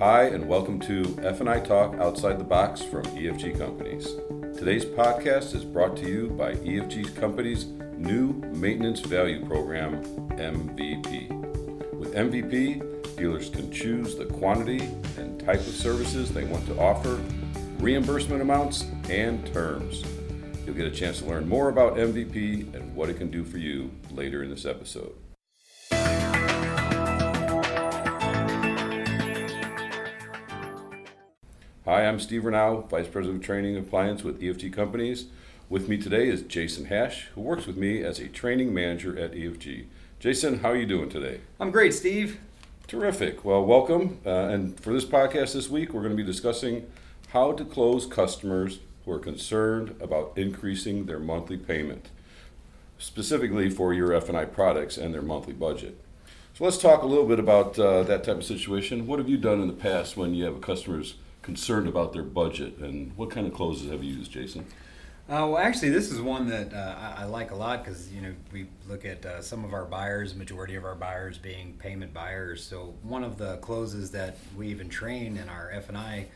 Hi, and welcome to F&I Talk Outside the Box from EFG Companies. Today's podcast is brought to you by EFG Companies' new Maintenance Value Program, MVP. With MVP, dealers can choose the quantity and type of services they want to offer, reimbursement amounts, and terms. You'll get a chance to learn more about MVP and what it can do for you later in this episode. Hi, I'm Steve Renaud, Vice President of Training and Appliance with EFG Companies. With me today is Jason Hash, who works with me as a training manager at EFG. Jason, how are you doing today? I'm great, Steve. Terrific. Well, welcome. Uh, and for this podcast this week, we're going to be discussing how to close customers who are concerned about increasing their monthly payment, specifically for your F&I products and their monthly budget. So let's talk a little bit about uh, that type of situation. What have you done in the past when you have a customers concerned about their budget, and what kind of closes have you used, Jason? Uh, well, actually, this is one that uh, I, I, like a lot because you know we look at uh, some of our buyers, majority of our buyers being payment buyers. So one of the closes that we even train in our F and I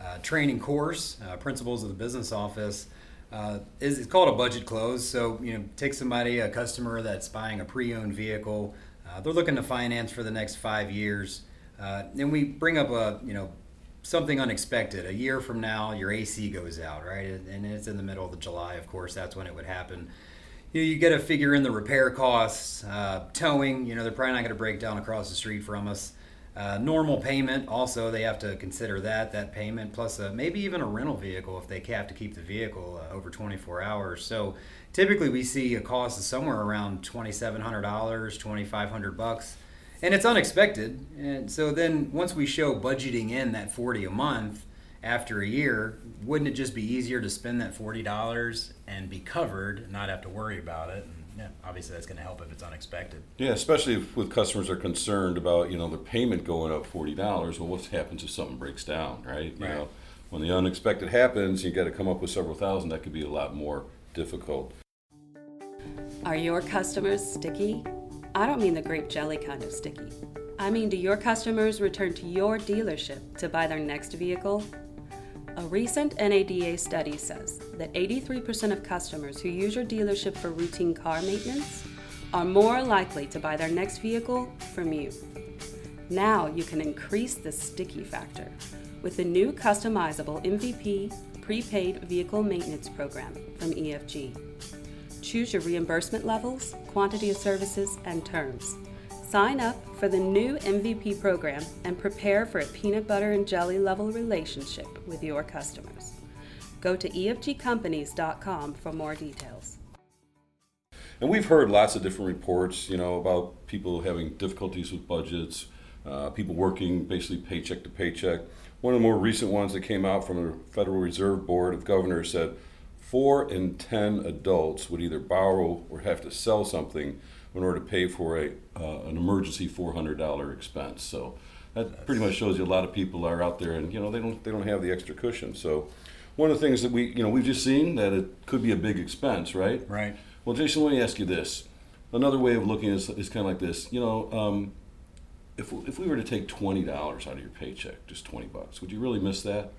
uh, training course, uh, Principles of the Business Office, uh, is it's called a budget close. So you know, take somebody, a customer that's buying a pre-owned vehicle, they're looking to finance for the next five years, and we bring up a you know something unexpected. A year from now, your AC goes out, right? And it's in the middle of the July, of course, that's when it would happen. You, you get to figure in the repair costs, uh, towing, you know, they're probably not going to break down across the street from us. Uh, normal payment, also, they have to consider that, that payment, plus a, maybe even a rental vehicle if they have to keep the vehicle uh, over 24 hours. So typically we see a cost of somewhere around $2,700, 2500 bucks and it's unexpected. And so then once we show budgeting in that 40 a month after a year, wouldn't it just be easier to spend that $40 and be covered, not have to worry about it? And yeah, obviously that's going to help if it's unexpected. Yeah, especially if with customers are concerned about, you know, their payment going up $40. Well, what happens if something breaks down, right? You right. know, when the unexpected happens, you got to come up with several thousand, that could be a lot more difficult. Are your customers sticky? I don't mean the grape jelly kind of sticky. I mean, do your customers return to your dealership to buy their next vehicle? A recent NADA study says that 83% of customers who use your dealership for routine car maintenance are more likely to buy their next vehicle from you. Now you can increase the sticky factor with the new customizable MVP prepaid vehicle maintenance program from EFG. Choose your reimbursement levels, quantity of services, and terms. Sign up for the new MVP program and prepare for a peanut butter and jelly level relationship with your customers. Go to efgcompanies.com for more details. And we've heard lots of different reports, you know, about people having difficulties with budgets, uh, people working basically paycheck to paycheck. One of the more recent ones that came out from the Federal Reserve Board of Governors said four in ten adults would either borrow or have to sell something in order to pay for a uh, an emergency four hundred dollar expense. So that pretty much shows you a lot of people are out there, and you know they don't they don't have the extra cushion. So one of the things that we you know we've just seen that it could be a big expense, right? Right. Well, Jason, let me ask you this. Another way of looking is, is kind of like this. You know, um, if if we were to take twenty dollars out of your paycheck, just twenty bucks, would you really miss that?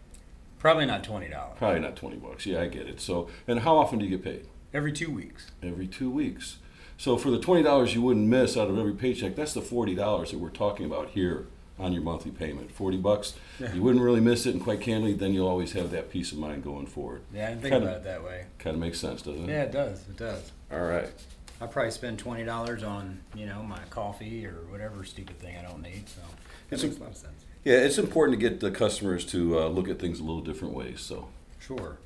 Probably not twenty dollars. Probably not twenty bucks. Yeah, I get it. So, and how often do you get paid? Every two weeks. Every two weeks. So for the twenty dollars you wouldn't miss out of every paycheck, that's the forty dollars that we're talking about here on your monthly payment. Forty bucks. Yeah. You wouldn't really miss it, and quite candidly, then you'll always have that peace of mind going forward. Yeah, I didn't think kinda, about it that way. Kind of makes sense, doesn't it? Yeah, it does. It does. All right. I probably spend twenty dollars on you know my coffee or whatever stupid thing I don't need. So it makes a, a lot of sense. Yeah, it's important to get the customers to uh, look at things a little different ways. So sure.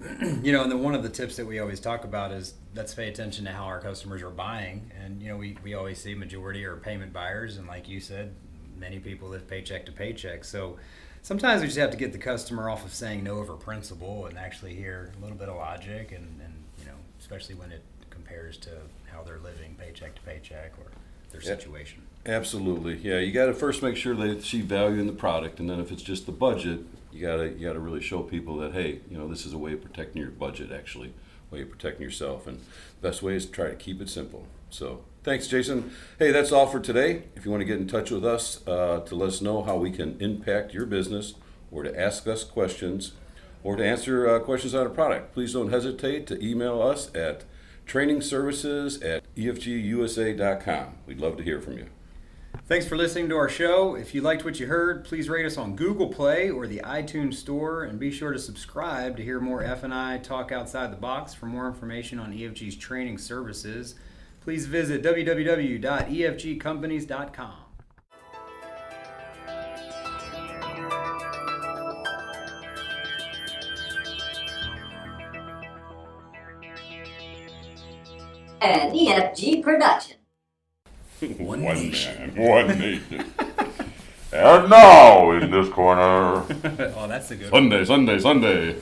you know, and then one of the tips that we always talk about is let's pay attention to how our customers are buying. And you know, we, we always see majority are payment buyers, and like you said, many people live paycheck to paycheck. So sometimes we just have to get the customer off of saying no over principle and actually hear a little bit of logic, and, and you know, especially when it compares to how they're living paycheck to paycheck or their situation. Absolutely, yeah. You got to first make sure they see value in the product, and then if it's just the budget, you got to you got to really show people that hey, you know, this is a way of protecting your budget. Actually, way of protecting yourself, and the best way is to try to keep it simple. So Thanks, Jason. Hey, that's all for today. If you want to get in touch with us uh, to let us know how we can impact your business, or to ask us questions, or to answer uh, questions on a product, please don't hesitate to email us at trainingservices at E efgusa.com. We'd love to hear from you. Thanks for listening to our show. If you liked what you heard, please rate us on Google Play or the iTunes Store, and be sure to subscribe to hear more F&I talk outside the box. For more information on EFG's training services, please visit www.efgcompanies.com. An EFG production. One, man, one nation. and now in this corner, oh, that's a good one. Sunday, Sunday, Sunday.